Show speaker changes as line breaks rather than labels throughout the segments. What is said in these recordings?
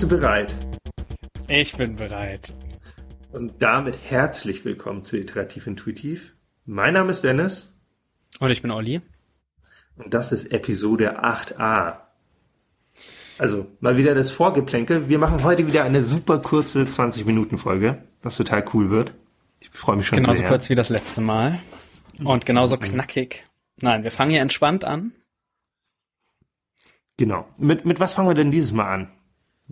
Bist du bereit?
Ich bin bereit.
Und damit herzlich willkommen zu Iterativ Intuitiv. Mein Name ist Dennis.
Und ich bin Olli.
Und das ist Episode 8a. Also mal wieder das Vorgeplänkel. Wir machen heute wieder eine super kurze 20-Minuten-Folge, was total cool wird. Ich freue mich schon
genauso
sehr.
Genauso kurz wie das letzte Mal. Und genauso mhm. knackig. Nein, wir fangen hier entspannt an.
Genau. Mit, mit was fangen wir denn dieses Mal an?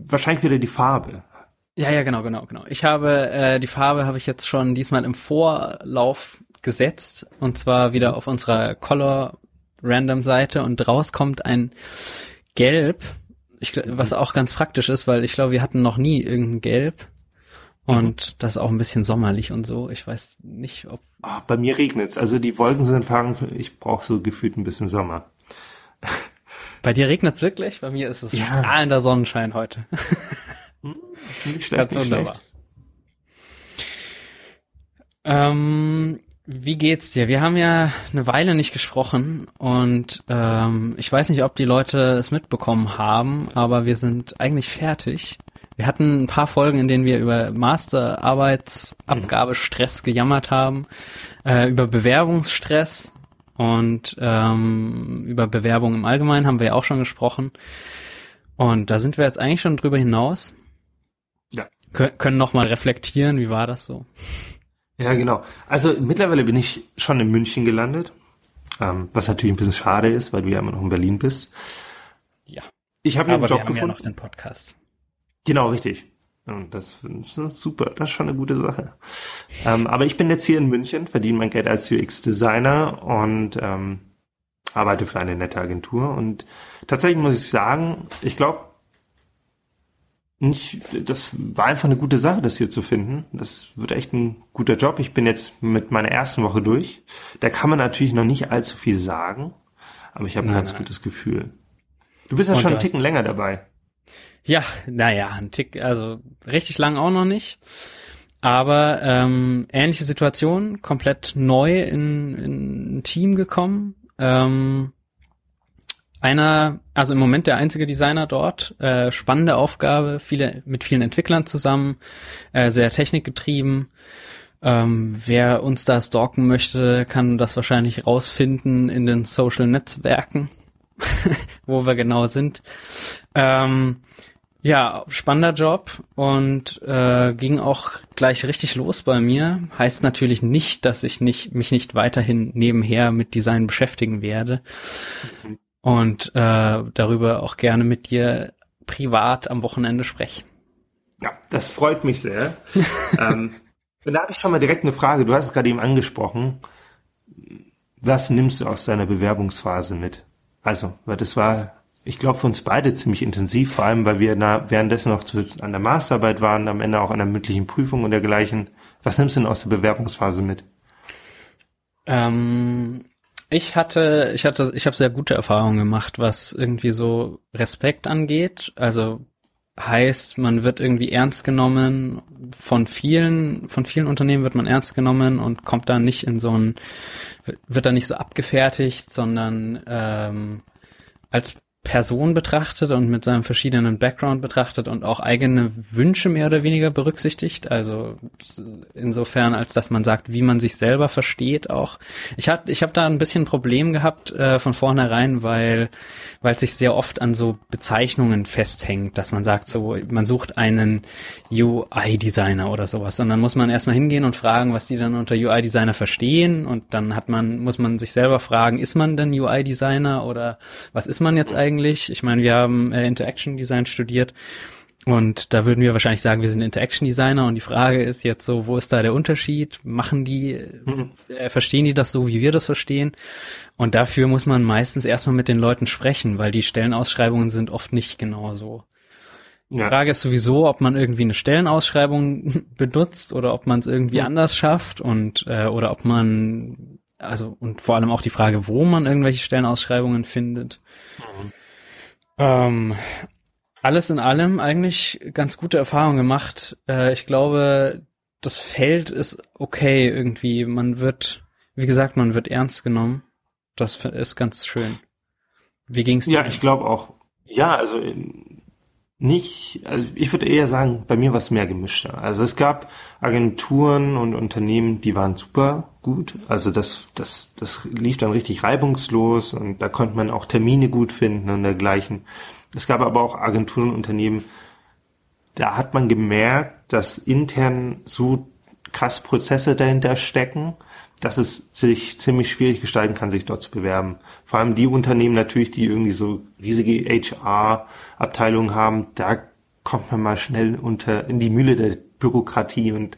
Wahrscheinlich wieder die Farbe.
Ja, ja, genau, genau, genau. Ich habe äh, die Farbe habe ich jetzt schon diesmal im Vorlauf gesetzt und zwar wieder auf unserer Color Random Seite und raus kommt ein Gelb, ich, was auch ganz praktisch ist, weil ich glaube, wir hatten noch nie irgendein Gelb und mhm. das ist auch ein bisschen sommerlich und so. Ich weiß nicht, ob.
Oh, bei mir regnet's. Also die Wolken sind fahren. Ich brauche so gefühlt ein bisschen Sommer.
Bei dir regnet's wirklich? Bei mir ist es ja. strahlender Sonnenschein heute.
Hm, nicht schlecht, Ganz nicht wunderbar. Schlecht.
Ähm, wie geht's dir? Wir haben ja eine Weile nicht gesprochen und ähm, ich weiß nicht, ob die Leute es mitbekommen haben, aber wir sind eigentlich fertig. Wir hatten ein paar Folgen, in denen wir über Masterarbeitsabgabestress gejammert haben, äh, über Bewerbungsstress und ähm, über Bewerbung im Allgemeinen haben wir ja auch schon gesprochen. Und da sind wir jetzt eigentlich schon drüber hinaus.
Ja.
Kön können noch mal reflektieren, wie war das so?
Ja, genau. Also mittlerweile bin ich schon in München gelandet, ähm, was natürlich ein bisschen schade ist, weil du ja immer noch in Berlin bist.
Ja.
Ich habe einen Job wir haben gefunden.
ja noch den Podcast.
Genau, richtig. Und das, ist super, das ist schon eine gute Sache. Ähm, aber ich bin jetzt hier in München, verdiene mein Geld als UX-Designer und ähm, arbeite für eine nette Agentur. Und tatsächlich muss ich sagen, ich glaube, nicht, das war einfach eine gute Sache, das hier zu finden. Das wird echt ein guter Job. Ich bin jetzt mit meiner ersten Woche durch. Da kann man natürlich noch nicht allzu viel sagen, aber ich habe ein ganz nein. gutes Gefühl. Du bist ja und schon einen Ticken länger dabei.
Ja, naja, ein Tick, also richtig lang auch noch nicht. Aber ähm, ähnliche Situation, komplett neu in, in ein Team gekommen. Ähm, einer, also im Moment der einzige Designer dort, äh, spannende Aufgabe, viele mit vielen Entwicklern zusammen, äh, sehr technikgetrieben. Ähm, wer uns da stalken möchte, kann das wahrscheinlich rausfinden in den Social Netzwerken, wo wir genau sind. Ähm, ja, spannender Job und äh, ging auch gleich richtig los bei mir. Heißt natürlich nicht, dass ich nicht, mich nicht weiterhin nebenher mit Design beschäftigen werde mhm. und äh, darüber auch gerne mit dir privat am Wochenende spreche.
Ja, das freut mich sehr. ähm, da habe ich schon mal direkt eine Frage. Du hast es gerade eben angesprochen. Was nimmst du aus deiner Bewerbungsphase mit? Also, weil das war ich glaube, für uns beide ziemlich intensiv, vor allem, weil wir na, währenddessen noch zu, an der Masterarbeit waren, am Ende auch an der mündlichen Prüfung und dergleichen. Was nimmst du denn aus der Bewerbungsphase mit?
Ähm, ich hatte, ich hatte, ich habe sehr gute Erfahrungen gemacht, was irgendwie so Respekt angeht. Also heißt, man wird irgendwie ernst genommen von vielen, von vielen Unternehmen wird man ernst genommen und kommt da nicht in so ein, wird da nicht so abgefertigt, sondern ähm, als Person betrachtet und mit seinem verschiedenen Background betrachtet und auch eigene Wünsche mehr oder weniger berücksichtigt. Also insofern, als dass man sagt, wie man sich selber versteht auch. Ich hab, ich hab da ein bisschen Problem gehabt äh, von vornherein, weil weil es sich sehr oft an so Bezeichnungen festhängt, dass man sagt, so man sucht einen UI-Designer oder sowas. Und dann muss man erstmal hingehen und fragen, was die dann unter UI-Designer verstehen. Und dann hat man, muss man sich selber fragen, ist man denn UI-Designer oder was ist man jetzt eigentlich? Eigentlich. Ich meine, wir haben äh, Interaction Design studiert und da würden wir wahrscheinlich sagen, wir sind Interaction Designer und die Frage ist jetzt so, wo ist da der Unterschied? Machen die, mhm. äh, verstehen die das so, wie wir das verstehen? Und dafür muss man meistens erstmal mit den Leuten sprechen, weil die Stellenausschreibungen sind oft nicht genau so. Die ja. Frage ist sowieso, ob man irgendwie eine Stellenausschreibung benutzt oder ob man es irgendwie mhm. anders schafft und äh, oder ob man also und vor allem auch die Frage, wo man irgendwelche Stellenausschreibungen findet. Mhm. Ähm, alles in allem eigentlich ganz gute Erfahrungen gemacht. Äh, ich glaube, das Feld ist okay irgendwie. Man wird, wie gesagt, man wird ernst genommen. Das ist ganz schön. Wie ging's dir?
Ja, ich glaube auch. Ja, also nicht, also ich würde eher sagen, bei mir war es mehr gemischter. Also es gab Agenturen und Unternehmen, die waren super gut. Also das, das, das lief dann richtig reibungslos und da konnte man auch Termine gut finden und dergleichen. Es gab aber auch Agenturen und Unternehmen, da hat man gemerkt, dass intern so krass Prozesse dahinter stecken, dass es sich ziemlich schwierig gestalten kann, sich dort zu bewerben. Vor allem die Unternehmen natürlich, die irgendwie so riesige HR-Abteilungen haben, da kommt man mal schnell unter in die Mühle der Bürokratie und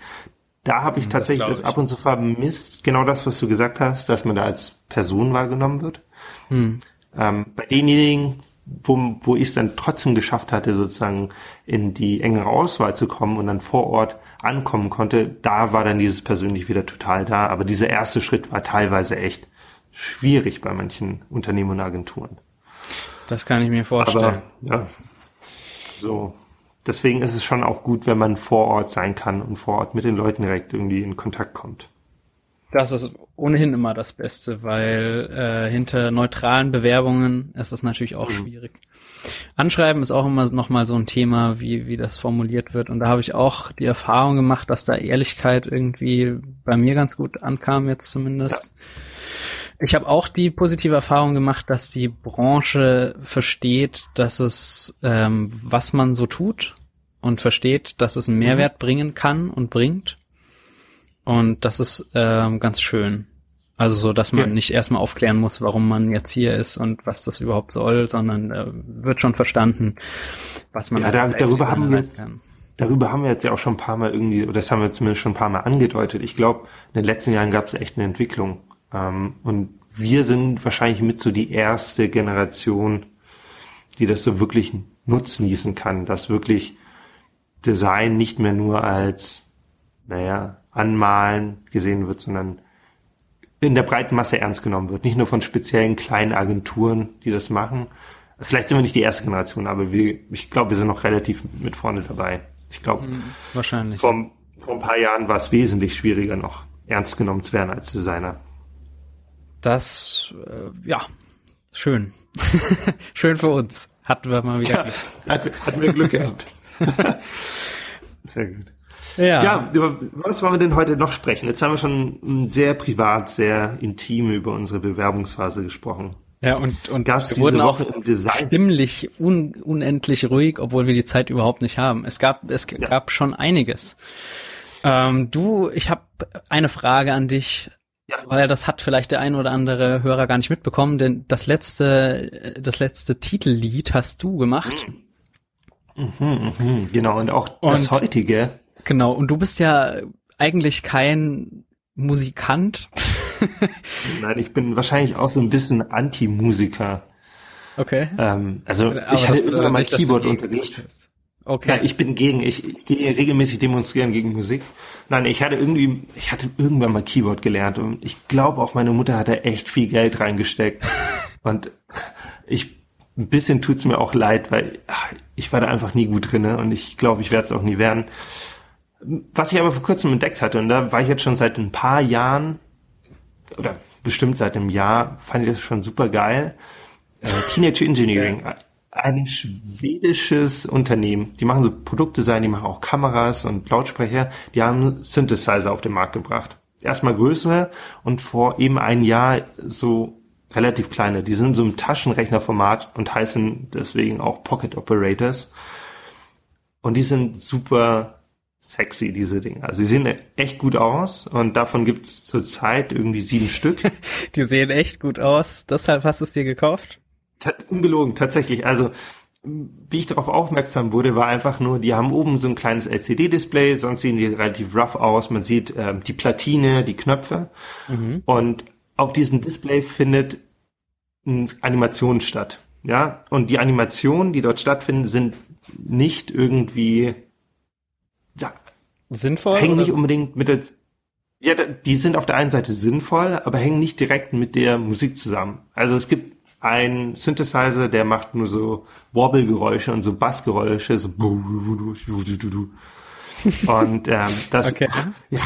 da habe ich hm, tatsächlich das, das, ab und zu vermisst, genau das, was du gesagt hast, dass man da als Person wahrgenommen wird. Hm. Ähm, bei denjenigen, wo, wo ich es dann trotzdem geschafft hatte, sozusagen in die engere Auswahl zu kommen und dann vor Ort ankommen konnte, da war dann dieses persönlich wieder total da. Aber dieser erste Schritt war teilweise echt schwierig bei manchen Unternehmen und Agenturen.
Das kann ich mir vorstellen.
Aber, ja, so. Deswegen ist es schon auch gut, wenn man vor Ort sein kann und vor Ort mit den Leuten direkt irgendwie in Kontakt kommt.
Das ist ohnehin immer das Beste, weil äh, hinter neutralen Bewerbungen ist es natürlich auch mhm. schwierig. Anschreiben ist auch immer nochmal so ein Thema, wie, wie das formuliert wird. Und da habe ich auch die Erfahrung gemacht, dass da Ehrlichkeit irgendwie bei mir ganz gut ankam, jetzt zumindest. Ja. Ich habe auch die positive Erfahrung gemacht, dass die Branche versteht, dass es, ähm, was man so tut und versteht, dass es einen Mehrwert mhm. bringen kann und bringt und das ist ähm, ganz schön. Also so, dass man ja. nicht erstmal aufklären muss, warum man jetzt hier ist und was das überhaupt soll, sondern äh, wird schon verstanden, was man
ja, da, darüber haben wir jetzt, kann. Darüber haben wir jetzt ja auch schon ein paar Mal irgendwie, oder das haben wir zumindest schon ein paar Mal angedeutet. Ich glaube, in den letzten Jahren gab es echt eine Entwicklung. Ähm, und wir sind wahrscheinlich mit so die erste Generation, die das so wirklich nutzen kann, dass wirklich Design nicht mehr nur als, naja, Anmalen gesehen wird, sondern in der breiten Masse ernst genommen wird. Nicht nur von speziellen kleinen Agenturen, die das machen. Vielleicht sind wir nicht die erste Generation, aber wir, ich glaube, wir sind noch relativ mit vorne dabei. Ich glaube, mhm,
wahrscheinlich.
Vor, vor ein paar Jahren war es wesentlich schwieriger, noch ernst genommen zu werden als Designer.
Das, äh, ja, schön. schön für uns. Hatten wir mal wieder.
Ja, hatten wir Glück gehabt. Sehr gut. Ja. ja, über was wollen wir denn heute noch sprechen? Jetzt haben wir schon sehr privat, sehr intim über unsere Bewerbungsphase gesprochen.
Ja, und, und Gab's wir diese wurden Woche auch im Design? stimmlich un, unendlich ruhig, obwohl wir die Zeit überhaupt nicht haben. Es gab, es ja. gab schon einiges. Ähm, du, ich habe eine Frage an dich, ja. weil das hat vielleicht der ein oder andere Hörer gar nicht mitbekommen, denn das letzte, das letzte Titellied hast du gemacht.
Mhm, mh, mh, genau, und auch das und, heutige
Genau, und du bist ja eigentlich kein Musikant.
Nein, ich bin wahrscheinlich auch so ein bisschen Anti-Musiker.
Okay.
Ähm, also Aber ich hatte irgendwann mal Keyboard-Unterricht. Okay. Nein, ich bin gegen, ich, ich gehe regelmäßig demonstrieren gegen Musik. Nein, ich hatte irgendwie, ich hatte irgendwann mal Keyboard gelernt und ich glaube auch meine Mutter hat da echt viel Geld reingesteckt. und ich, ein bisschen tut's mir auch leid, weil ach, ich war da einfach nie gut drinne und ich glaube, ich werde es auch nie werden. Was ich aber vor kurzem entdeckt hatte, und da war ich jetzt schon seit ein paar Jahren, oder bestimmt seit einem Jahr, fand ich das schon super geil. Äh, Teenage Engineering, ein schwedisches Unternehmen. Die machen so Produktdesign, die machen auch Kameras und Lautsprecher. Die haben Synthesizer auf den Markt gebracht. Erstmal größere und vor eben ein Jahr so relativ kleine. Die sind so im Taschenrechnerformat und heißen deswegen auch Pocket Operators. Und die sind super sexy, diese Dinge. Also sie sehen echt gut aus und davon gibt's zurzeit irgendwie sieben Stück.
Die sehen echt gut aus, deshalb hast du es dir gekauft?
T ungelogen, tatsächlich. Also wie ich darauf aufmerksam wurde, war einfach nur, die haben oben so ein kleines LCD-Display, sonst sehen die relativ rough aus. Man sieht ähm, die Platine, die Knöpfe mhm. und auf diesem Display findet eine Animation statt. Ja, und die Animationen, die dort stattfinden, sind nicht irgendwie
sinnvoll?
Hängen nicht unbedingt mit der, ja, die sind auf der einen Seite sinnvoll, aber hängen nicht direkt mit der Musik zusammen. Also es gibt einen Synthesizer, der macht nur so Wobble-Geräusche und so Bassgeräusche, so und ähm, das, okay. ja,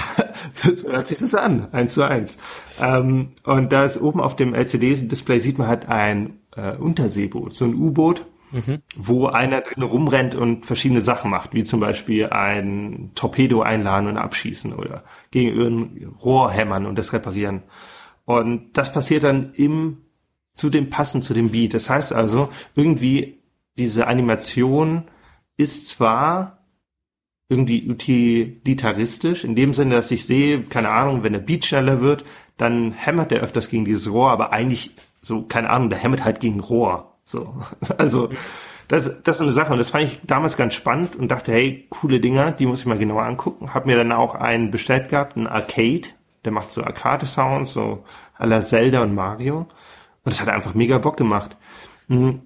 so hört sich das an, eins zu eins. Ähm, und da ist oben auf dem LCD-Display sieht man halt ein äh, Unterseeboot, so ein U-Boot, mhm. wo einer drin rumrennt und verschiedene Sachen macht, wie zum Beispiel ein Torpedo einladen und abschießen oder gegen irgendein Rohr hämmern und das reparieren. Und das passiert dann im, zu dem Passen zu dem Beat. Das heißt also, irgendwie diese Animation ist zwar irgendwie utilitaristisch, in dem Sinne, dass ich sehe, keine Ahnung, wenn der Beat schneller wird, dann hämmert der öfters gegen dieses Rohr, aber eigentlich so, keine Ahnung, der hämmert halt gegen Rohr. So, also das, das ist eine Sache und das fand ich damals ganz spannend und dachte, hey, coole Dinger, die muss ich mal genauer angucken. Hab mir dann auch einen bestellt gehabt, einen Arcade, der macht so Arcade-Sounds, so à la Zelda und Mario. Und das hat einfach mega Bock gemacht. Mhm.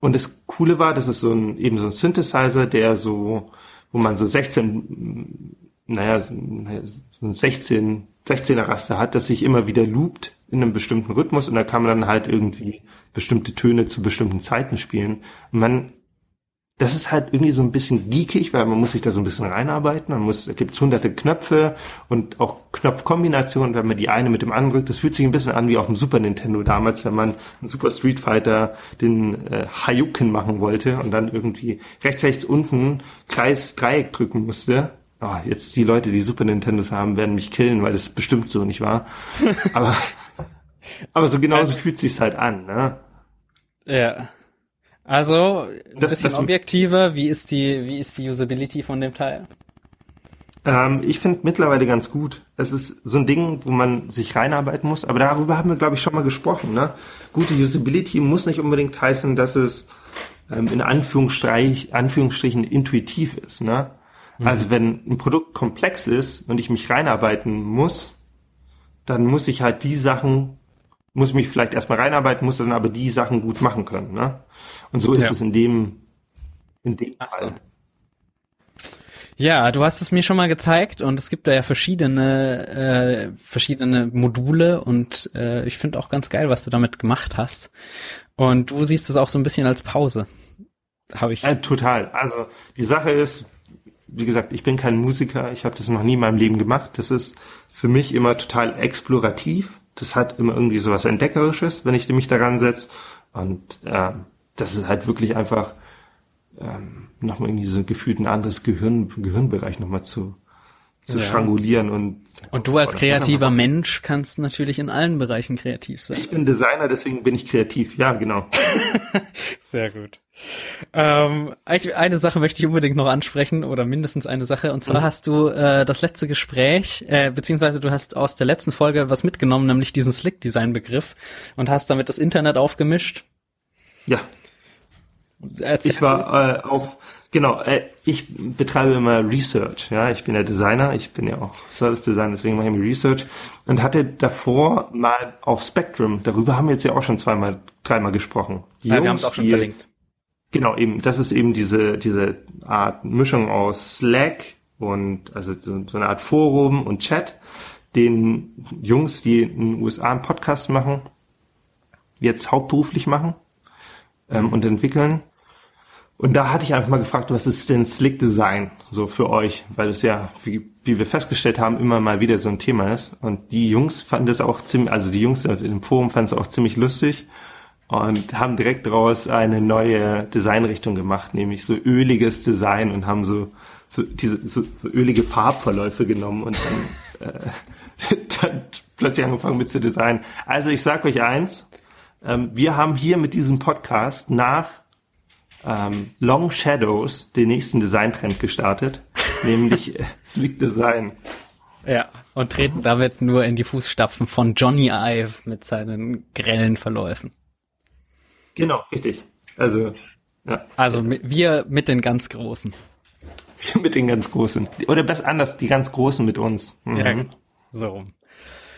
Und das Coole war, das ist so ein, eben so ein Synthesizer, der so, wo man so 16, naja, so ein 16, 16er Raster hat, das sich immer wieder loopt in einem bestimmten Rhythmus und da kann man dann halt irgendwie bestimmte Töne zu bestimmten Zeiten spielen. Und man das ist halt irgendwie so ein bisschen geekig, weil man muss sich da so ein bisschen reinarbeiten. Man muss, es gibt hunderte Knöpfe und auch Knopfkombinationen, wenn man die eine mit dem anderen drückt. Das fühlt sich ein bisschen an wie auf dem Super Nintendo damals, wenn man einen Super Street Fighter den äh, Hayuken machen wollte und dann irgendwie rechts, rechts unten Kreis, Dreieck drücken musste. Oh, jetzt die Leute, die Super Nintendos haben, werden mich killen, weil das bestimmt so nicht war. aber, aber so genauso fühlt sich's halt an, ne?
Ja. Also, ein das, bisschen das, objektiver, wie ist die, wie ist die Usability von dem Teil?
Ähm, ich finde mittlerweile ganz gut. Es ist so ein Ding, wo man sich reinarbeiten muss, aber darüber haben wir, glaube ich, schon mal gesprochen. Ne? Gute Usability muss nicht unbedingt heißen, dass es ähm, in Anführungsstrich, Anführungsstrichen intuitiv ist. Ne? Mhm. Also wenn ein Produkt komplex ist und ich mich reinarbeiten muss, dann muss ich halt die Sachen muss mich vielleicht erstmal reinarbeiten, muss dann aber die Sachen gut machen können. Ne? Und so ist ja. es in dem, in dem Ach Fall.
So. Ja, du hast es mir schon mal gezeigt und es gibt da ja verschiedene, äh, verschiedene Module und äh, ich finde auch ganz geil, was du damit gemacht hast. Und du siehst es auch so ein bisschen als Pause. Habe ich.
Ja, total. Also die Sache ist, wie gesagt, ich bin kein Musiker, ich habe das noch nie in meinem Leben gemacht. Das ist für mich immer total explorativ das hat immer irgendwie so was Entdeckerisches, wenn ich mich daran setze. Und äh, das ist halt wirklich einfach ähm, nochmal irgendwie so gefühlt ein anderes Gehirn, Gehirnbereich nochmal zu, zu ja. strangulieren und
und du als kreativer Mensch kannst natürlich in allen Bereichen kreativ sein.
Ich bin Designer, deswegen bin ich kreativ. Ja, genau.
Sehr gut. Ähm, eine Sache möchte ich unbedingt noch ansprechen oder mindestens eine Sache und zwar mhm. hast du äh, das letzte Gespräch äh, beziehungsweise du hast aus der letzten Folge was mitgenommen, nämlich diesen Slick Design Begriff und hast damit das Internet aufgemischt.
Ja. Erzähl ich war äh, auf Genau, äh, ich betreibe immer Research. Ja, ich bin ja Designer, ich bin ja auch Service Designer, deswegen mache ich immer Research und hatte davor mal auf Spectrum. Darüber haben wir jetzt ja auch schon zweimal, dreimal gesprochen.
Ja, Jungs, wir haben es auch schon die, verlinkt.
Genau, eben. Das ist eben diese diese Art Mischung aus Slack und also so, eine Art Forum und Chat, den Jungs, die in den USA einen Podcast machen, jetzt hauptberuflich machen ähm, und entwickeln und da hatte ich einfach mal gefragt, was ist denn Slick Design so für euch? Weil es ja, wie, wie wir festgestellt haben, immer mal wieder so ein Thema ist. Und die Jungs fanden das auch ziemlich, also die Jungs im Forum fanden es auch ziemlich lustig und haben direkt daraus eine neue Designrichtung gemacht, nämlich so öliges Design und haben so, so diese so, so ölige Farbverläufe genommen und dann, äh, dann plötzlich angefangen mit zu designen. Also ich sag euch eins, ähm, wir haben hier mit diesem Podcast nach ähm, Long Shadows den nächsten Designtrend gestartet, nämlich äh, Sleek Design.
Ja, und treten damit nur in die Fußstapfen von Johnny Ive mit seinen grellen Verläufen.
Genau, richtig. Also,
ja. Also wir mit den ganz Großen.
Wir mit den ganz Großen. Oder besser anders, die ganz Großen mit uns.
Mhm. Ja, so rum.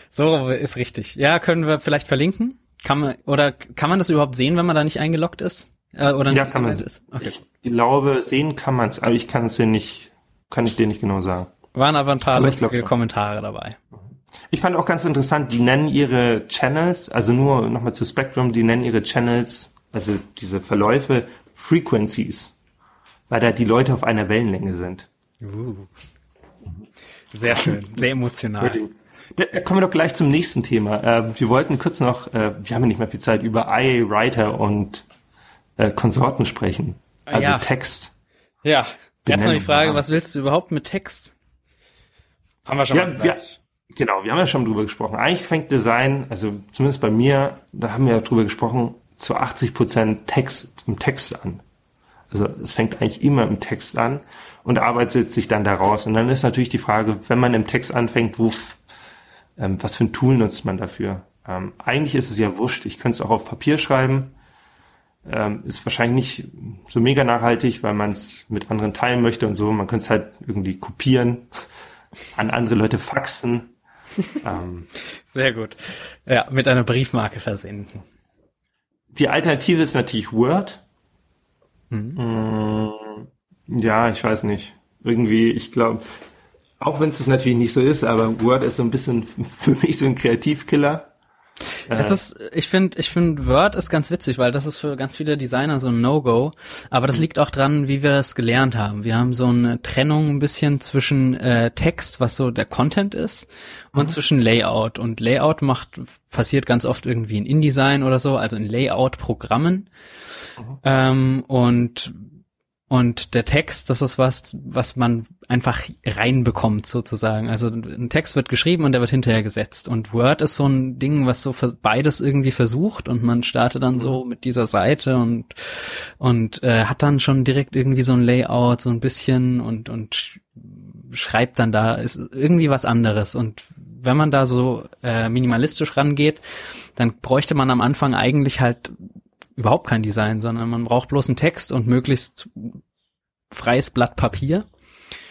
So ist richtig. Ja, können wir vielleicht verlinken? Kann man, oder kann man das überhaupt sehen, wenn man da nicht eingeloggt ist?
Äh, oder ja, kann man. Ist. Okay. Ich glaube, sehen kann man es, aber ich kann es dir nicht, kann ich dir nicht genau sagen.
Waren aber ein paar aber lustige Kommentare dabei.
Ich fand auch ganz interessant, die nennen ihre Channels, also nur nochmal zu Spectrum, die nennen ihre Channels, also diese Verläufe, Frequencies, weil da die Leute auf einer Wellenlänge sind. Uh.
Sehr schön, sehr emotional.
Da, da kommen wir doch gleich zum nächsten Thema. Äh, wir wollten kurz noch, äh, wir haben ja nicht mehr viel Zeit, über IA Writer und äh, Konsorten sprechen. Also
Ja.
Text.
Ja, erstmal die Frage, was willst du überhaupt mit Text? Haben wir schon
Ja,
mal
wir,
gesagt.
Genau, wir haben ja schon drüber gesprochen. Eigentlich fängt Design, also zumindest bei mir, da haben wir ja drüber gesprochen, zu 80 Prozent Text, im Text an. Also es fängt eigentlich immer im Text an und arbeitet sich dann daraus. Und dann ist natürlich die Frage, wenn man im Text anfängt, wo, ähm, was für ein Tool nutzt man dafür? Ähm, eigentlich ist es ja wurscht. Ich könnte es auch auf Papier schreiben. Ähm, ist wahrscheinlich nicht so mega nachhaltig, weil man es mit anderen teilen möchte und so. Man könnte es halt irgendwie kopieren, an andere Leute faxen. ähm,
Sehr gut. Ja, mit einer Briefmarke versenden.
die Alternative ist natürlich Word. Mm, Ja, ich weiß nicht. Irgendwie, ich glaube, auch wenn es das natürlich nicht so ist, aber Word ist so ein bisschen für mich so ein Kreativkiller.
Es ist, ich finde, ich finde Word ist ganz witzig, weil das ist für ganz viele Designer so ein No-Go. Aber das liegt auch dran, wie wir das gelernt haben. Wir haben so eine Trennung ein bisschen zwischen äh, Text, was so der Content ist, und zwischen Layout. Und Layout macht, passiert ganz oft irgendwie in InDesign oder so, also in Layout-Programmen. Ähm, und und der Text, das ist was, was man einfach reinbekommt sozusagen. Also ein Text wird geschrieben und der wird hinterher gesetzt. Und Word ist so ein Ding, was so beides irgendwie versucht und man startet dann so mit dieser Seite und und äh, hat dann schon direkt irgendwie so ein Layout, so ein bisschen und und sch- schreibt dann da ist irgendwie was anderes. Und wenn man da so äh, minimalistisch rangeht, dann bräuchte man am Anfang eigentlich halt überhaupt kein Design, sondern man braucht bloß einen Text und möglichst freies Blatt Papier.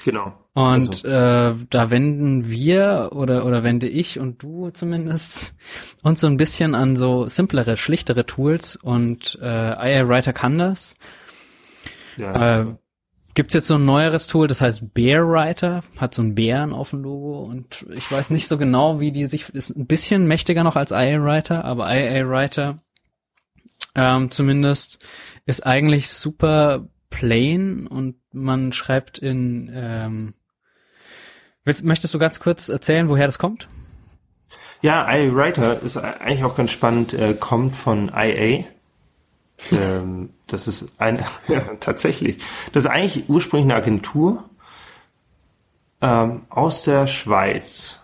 Genau.
Und äh, da wenden wir oder oder wende ich und du zumindest uns so ein bisschen an so simplere, schlichtere Tools und äh, IA Writer kann das.
ja.
Äh, Gibt's jetzt so ein neueres Tool, das heißt Bear Writer, hat so einen Bären auf dem Logo und ich weiß nicht so genau, wie die sich, ist ein bisschen mächtiger noch als IA Writer, aber IA Writer ähm, zumindest ist eigentlich super plain und man schreibt in, ähm, willst, möchtest du ganz kurz erzählen, woher das kommt?
Ja, iWriter ist eigentlich auch ganz spannend, äh, kommt von IA. ähm, das ist eine, ja, tatsächlich. Das ist eigentlich ursprünglich eine Agentur ähm, aus der Schweiz,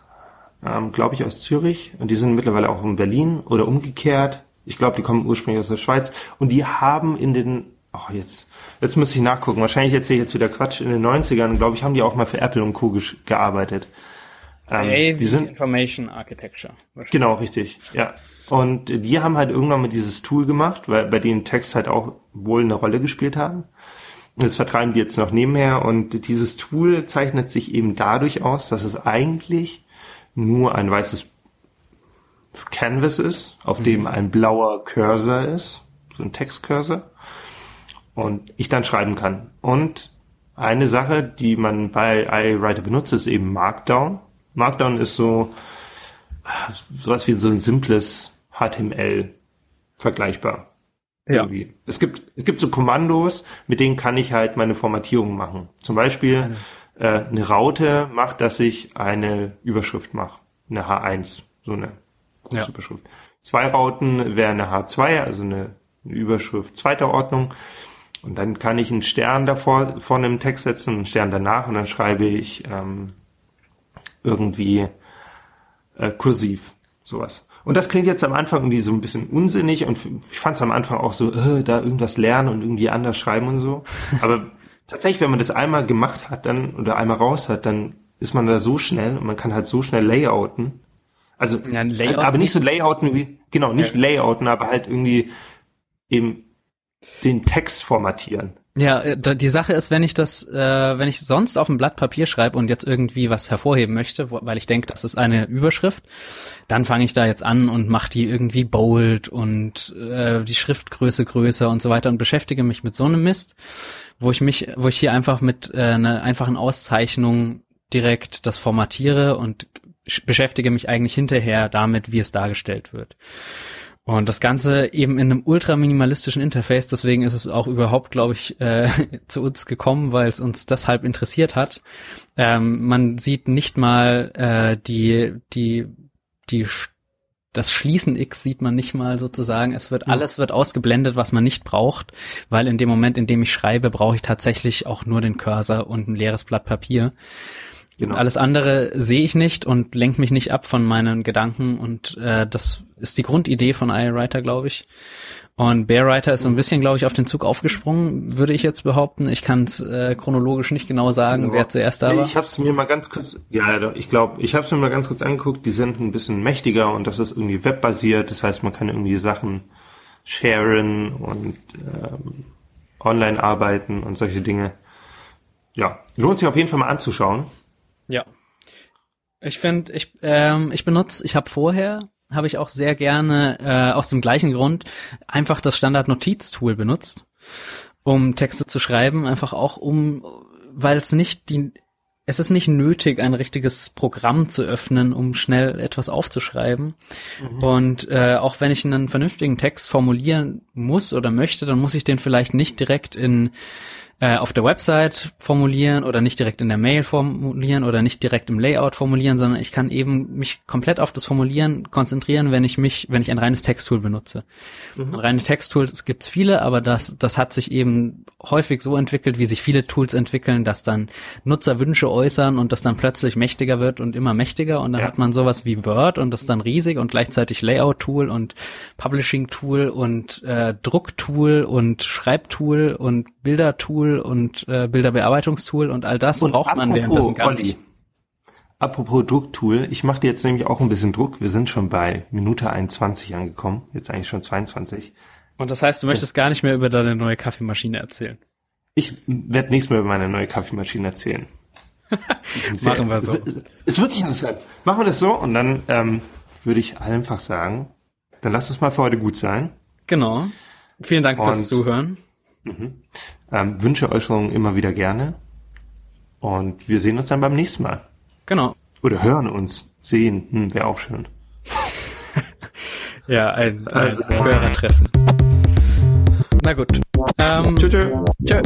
ähm, glaube ich aus Zürich. Und die sind mittlerweile auch in Berlin oder umgekehrt. Ich glaube, die kommen ursprünglich aus der Schweiz. Und die haben in den, ach jetzt, jetzt müsste ich nachgucken. Wahrscheinlich erzähle ich jetzt wieder Quatsch. In den 90ern, glaube ich, haben die auch mal für Apple und Co. gearbeitet. Ähm, die sind
Information Architecture.
Genau, richtig. Ja. Und die haben halt irgendwann mal dieses Tool gemacht, weil bei denen Text halt auch wohl eine Rolle gespielt haben. Das vertreiben die jetzt noch nebenher und dieses Tool zeichnet sich eben dadurch aus, dass es eigentlich nur ein weißes Canvas ist, auf dem ein blauer Cursor ist, so ein Textcursor, und ich dann schreiben kann. Und eine Sache, die man bei iWriter benutzt, ist eben Markdown. Markdown ist so sowas wie so ein simples HTML vergleichbar.
Ja.
Irgendwie. Es gibt, es gibt so Kommandos, mit denen kann ich halt meine Formatierung machen. Zum Beispiel äh, eine Raute macht, dass ich eine Überschrift mache. Eine H1, so eine große
Ja.
Überschrift. Zwei Rauten wäre eine H2, also eine, eine Überschrift zweiter Ordnung. Und dann kann ich einen Stern davor vorne im Text setzen, einen Stern danach und dann schreibe ich ähm, irgendwie äh, kursiv, sowas. Und das klingt jetzt am Anfang irgendwie so ein bisschen unsinnig und ich fand es am Anfang auch so, äh, da irgendwas lernen und irgendwie anders schreiben und so. Aber tatsächlich, wenn man das einmal gemacht hat, dann oder einmal raus hat, dann ist man da so schnell und man kann halt so schnell layouten. Also,
Ja,
aber nicht so layouten wie, genau, nicht layouten, aber halt irgendwie eben den Text formatieren.
Ja, äh, die Sache ist, wenn ich das, äh, wenn ich sonst auf ein Blatt Papier schreibe und jetzt irgendwie was hervorheben möchte, wo, weil ich denke, das ist eine Überschrift, dann fange ich da jetzt an und mache die irgendwie bold und äh, die Schriftgröße größer und so weiter und beschäftige mich mit so einem Mist, wo ich mich, wo ich hier einfach mit äh, einer einfachen Auszeichnung direkt das formatiere und beschäftige mich eigentlich hinterher damit, wie es dargestellt wird. Und das Ganze eben in einem ultra minimalistischen Interface, deswegen ist es auch überhaupt, glaube ich, äh, zu uns gekommen, weil es uns deshalb interessiert hat. Ähm, man sieht nicht mal äh, die, die, die das Schließen X sieht man nicht mal sozusagen. Es wird, alles wird ausgeblendet, was man nicht braucht, weil in dem Moment, in dem ich schreibe, brauche ich tatsächlich auch nur den Cursor und ein leeres Blatt Papier. Genau. Alles andere sehe ich nicht und lenkt mich nicht ab von meinen Gedanken und äh, das ist die Grundidee von iWriter, glaube ich. Und Bearwriter ist so ein bisschen, glaube ich, auf den Zug aufgesprungen, würde ich jetzt behaupten. Ich kann es äh, chronologisch nicht genau sagen, genau. wer zuerst da war.
Ich habe es mir mal ganz kurz, ja, ich glaube, ich habe es mir mal ganz kurz angeguckt. Die sind ein bisschen mächtiger und das ist irgendwie webbasiert. Das heißt, man kann irgendwie Sachen sharen und ähm, online arbeiten und solche Dinge. Ja, lohnt sich auf jeden Fall mal anzuschauen.
Ja. Ich finde, ich, ähm, ich benutze, ich habe vorher, habe ich auch sehr gerne äh, aus dem gleichen Grund einfach das Standard-Notiz-Tool benutzt, um Texte zu schreiben, einfach auch um, weil es nicht die, es ist nicht nötig, ein richtiges Programm zu öffnen, um schnell etwas aufzuschreiben. Mhm. Und äh, auch wenn ich einen vernünftigen Text formulieren muss oder möchte, dann muss ich den vielleicht nicht direkt in äh, auf der Website formulieren oder nicht direkt in der Mail formulieren oder nicht direkt im Layout formulieren, sondern ich kann eben mich komplett auf das Formulieren konzentrieren, wenn ich mich, wenn ich ein reines Texttool benutze. Mhm. Reine Texttools gibt's viele, aber das, das hat sich eben häufig so entwickelt, wie sich viele Tools entwickeln, dass dann Nutzer Wünsche äußern und das dann plötzlich mächtiger wird und immer mächtiger und dann ja. hat man sowas wie Word und das dann riesig und gleichzeitig Layout-Tool und Publishing-Tool und äh, Druck-Tool und Schreibtool und Bilder-Tool und äh, Bilderbearbeitungstool und all das und braucht man währenddessen gar nicht.
Apropos Drucktool, ich mache dir jetzt nämlich auch ein bisschen Druck. Wir sind schon bei Minute 21 angekommen, jetzt eigentlich schon 22.
Und das heißt, du möchtest das, gar nicht mehr über deine neue Kaffeemaschine erzählen?
Ich werde nichts mehr über meine neue Kaffeemaschine erzählen.
Sehr, Machen wir so.
Ist wirklich interessant. Machen wir das so und dann ähm, würde ich einfach sagen, dann lass es mal für heute gut sein.
Genau. Vielen Dank und, fürs Zuhören.
Mhm. Ähm, wünsche Äußerungen immer wieder gerne. Und wir sehen uns dann beim nächsten Mal.
Genau.
Oder hören uns. Sehen, hm, wäre auch schön.
ja, ein, ein also, Hörertreffen. Na gut.
Ähm, tschö. tschö. tschö.